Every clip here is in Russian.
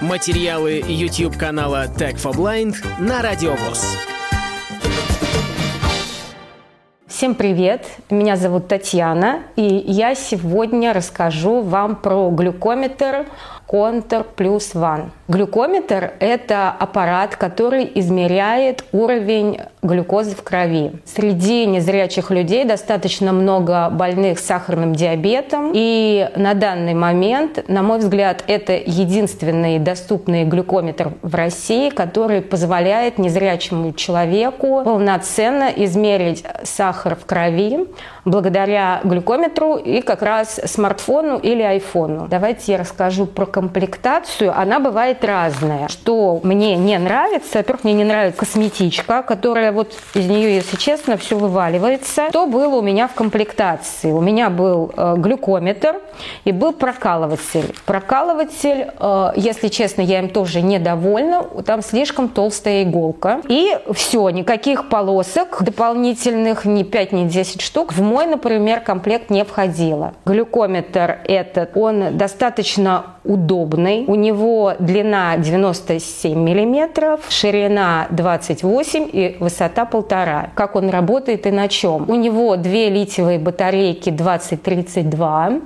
Материалы YouTube канала Tech for Blind на Радиовоз. Всем привет! Меня зовут Татьяна, и я сегодня расскажу вам про глюкометр Контур плюс One. Глюкометр – это аппарат, который измеряет уровень глюкозы в крови. Среди незрячих людей достаточно много больных с сахарным диабетом, и на данный момент, на мой взгляд, это единственный доступный глюкометр в России, который позволяет незрячему человеку полноценно измерить сахар в крови благодаря глюкометру и как раз смартфону или айфону. Давайте я расскажу про комплектацию. Она бывает разная. Что мне не нравится, во-первых, мне не нравится косметичка, которая вот из нее, если честно, все вываливается. Что было у меня в комплектации? У меня был э, глюкометр и был прокалыватель. Прокалыватель, э, если честно, я им тоже недовольна. Там слишком толстая иголка. И все, никаких полосок дополнительных, ни 5, ни 10 штук в мой, например, комплект не входило. Глюкометр этот, он достаточно удобный. У него длина 97 миллиметров, ширина 28 и высота полтора. Как он работает и на чем? У него две литиевые батарейки 2032.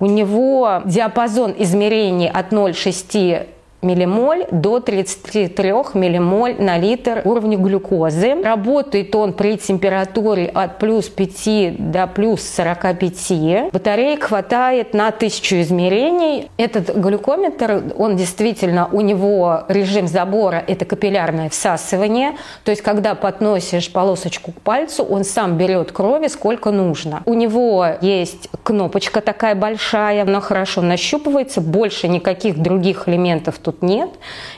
У него диапазон измерений от 0,6 миллимоль до 33 миллимоль на литр уровня глюкозы. Работает он при температуре от плюс 5 до плюс 45. Батареек хватает на 1000 измерений. Этот глюкометр, он действительно, у него режим забора – это капиллярное всасывание. То есть, когда подносишь полосочку к пальцу, он сам берет крови сколько нужно. У него есть кнопочка такая большая, она хорошо нащупывается, больше никаких других элементов тут тут нет.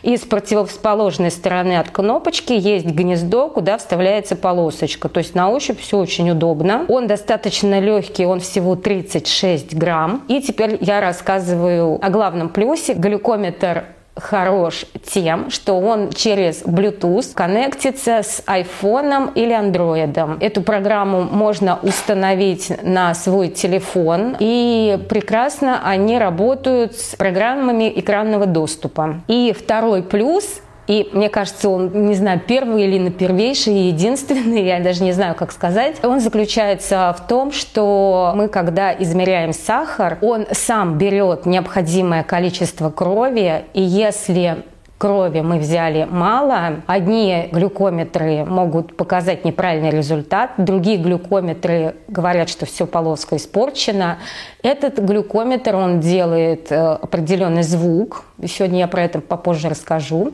И с противоположной стороны от кнопочки есть гнездо, куда вставляется полосочка. То есть на ощупь все очень удобно. Он достаточно легкий, он всего 36 грамм. И теперь я рассказываю о главном плюсе. Глюкометр хорош тем, что он через Bluetooth коннектится с iPhone или Android. Эту программу можно установить на свой телефон, и прекрасно они работают с программами экранного доступа. И второй плюс и мне кажется, он, не знаю, первый или на первейший, единственный, я даже не знаю, как сказать. Он заключается в том, что мы, когда измеряем сахар, он сам берет необходимое количество крови, и если крови мы взяли мало. Одни глюкометры могут показать неправильный результат, другие глюкометры говорят, что все полоска испорчена. Этот глюкометр, он делает э, определенный звук, сегодня я про это попозже расскажу.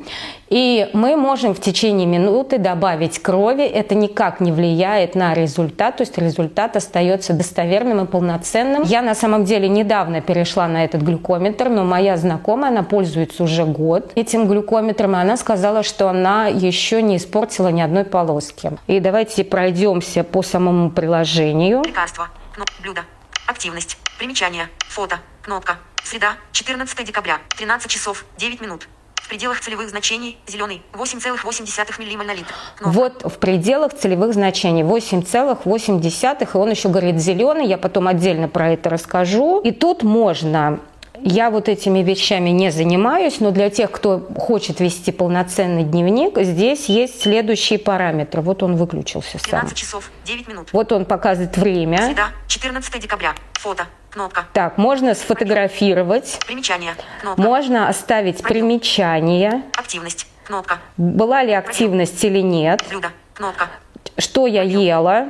И мы можем в течение минуты добавить крови, это никак не влияет на результат, то есть результат остается достоверным и полноценным. Я на самом деле недавно перешла на этот глюкометр, но моя знакомая, она пользуется уже год этим глюкометром, и она сказала, что она еще не испортила ни одной полоски. И давайте пройдемся по самому приложению. Лекарство. Блюдо. Активность. Примечание. Фото. Кнопка. Среда. 14 декабря. 13 часов 9 минут. В пределах целевых значений зеленый 8,8 миллимоль на литр. Кнопка. Вот в пределах целевых значений 8,8. И он еще говорит зеленый. Я потом отдельно про это расскажу. И тут можно я вот этими вещами не занимаюсь, но для тех, кто хочет вести полноценный дневник, здесь есть следующие параметры. Вот он выключился сам. 13 часов 9 минут. Вот он показывает время. Среда, 14 декабря. Фото. Кнопка. Так, можно сфотографировать. Примечание. Кнопка. Можно оставить Пробел. примечание. Активность. Кнопка. Была ли активность или нет. Блюдо. Кнопка. Что я ела.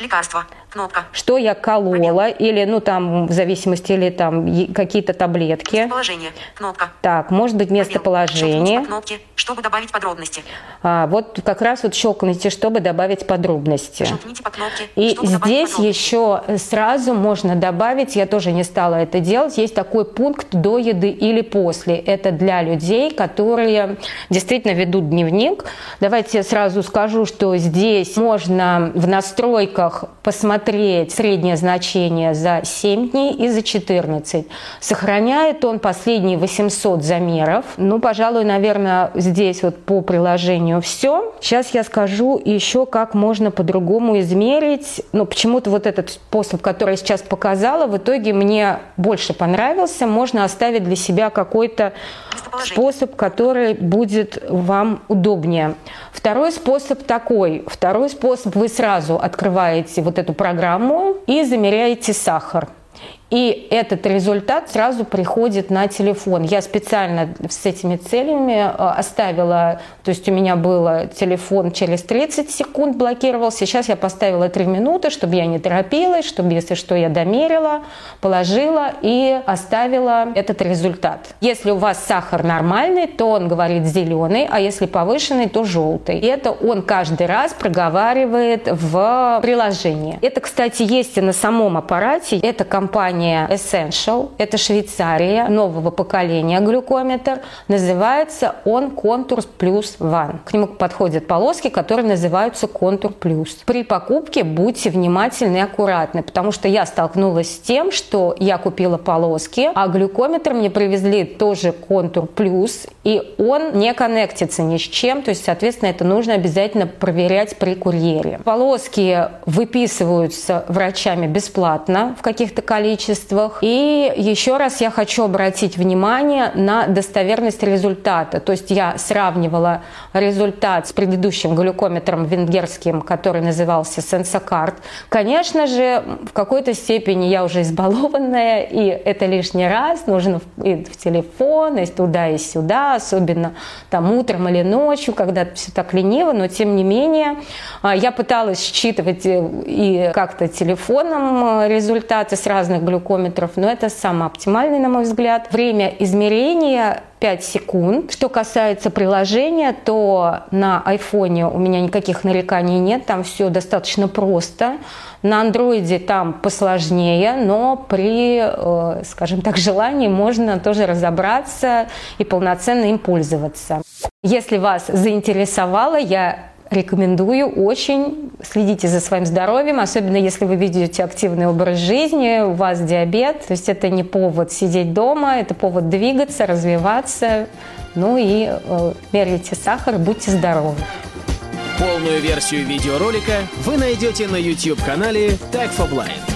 Лекарство. Кнопка. Что я колола, или, ну, там, в зависимости, или там какие-то таблетки. Местоположение. Кнопка. Так, может быть, местоположение. По кнопке, чтобы добавить подробности. А, вот как раз вот щелкните, чтобы добавить подробности. Щелкните по кнопке, И здесь еще сразу можно добавить, я тоже не стала это делать, есть такой пункт до еды или после. Это для людей, которые действительно ведут дневник. Давайте я сразу скажу, что здесь можно в настройках посмотреть среднее значение за 7 дней и за 14. Сохраняет он последние 800 замеров. Ну, пожалуй, наверное, здесь вот по приложению все. Сейчас я скажу еще, как можно по-другому измерить. Ну, почему-то вот этот способ, который я сейчас показала, в итоге мне больше понравился. Можно оставить для себя какой-то способ, который будет вам удобнее. Второй способ такой. Второй способ вы сразу открываете вот эту программу и замеряете сахар. И этот результат сразу приходит на телефон. Я специально с этими целями э, оставила, то есть у меня был телефон через 30 секунд блокировался, сейчас я поставила 3 минуты, чтобы я не торопилась, чтобы, если что, я домерила, положила и оставила этот результат. Если у вас сахар нормальный, то он говорит зеленый, а если повышенный, то желтый. И это он каждый раз проговаривает в приложении. Это, кстати, есть и на самом аппарате. Это компания компания Essential, это Швейцария, нового поколения глюкометр. Называется он Contour Plus One. К нему подходят полоски, которые называются Contour Plus. При покупке будьте внимательны и аккуратны, потому что я столкнулась с тем, что я купила полоски, а глюкометр мне привезли тоже Contour Plus, и он не коннектится ни с чем, то есть, соответственно, это нужно обязательно проверять при курьере. Полоски выписываются врачами бесплатно в каких-то количествах, качествах. И еще раз я хочу обратить внимание на достоверность результата. То есть я сравнивала результат с предыдущим глюкометром венгерским, который назывался Sensacard. Конечно же, в какой-то степени я уже избалованная, и это лишний раз нужно и в телефон, и туда, и сюда, особенно там утром или ночью, когда все так лениво, но тем не менее а, я пыталась считывать э, и как-то телефоном э, результаты с разных глюкометров, глюкометров, но это самое оптимальное, на мой взгляд. Время измерения 5 секунд. Что касается приложения, то на айфоне у меня никаких нареканий нет, там все достаточно просто. На андроиде там посложнее, но при, скажем так, желании можно тоже разобраться и полноценно им пользоваться. Если вас заинтересовало, я Рекомендую очень. Следите за своим здоровьем, особенно если вы ведете активный образ жизни, у вас диабет. То есть это не повод сидеть дома, это повод двигаться, развиваться. Ну и э, меряйте сахар, будьте здоровы. Полную версию видеоролика вы найдете на YouTube-канале Tag for Blind.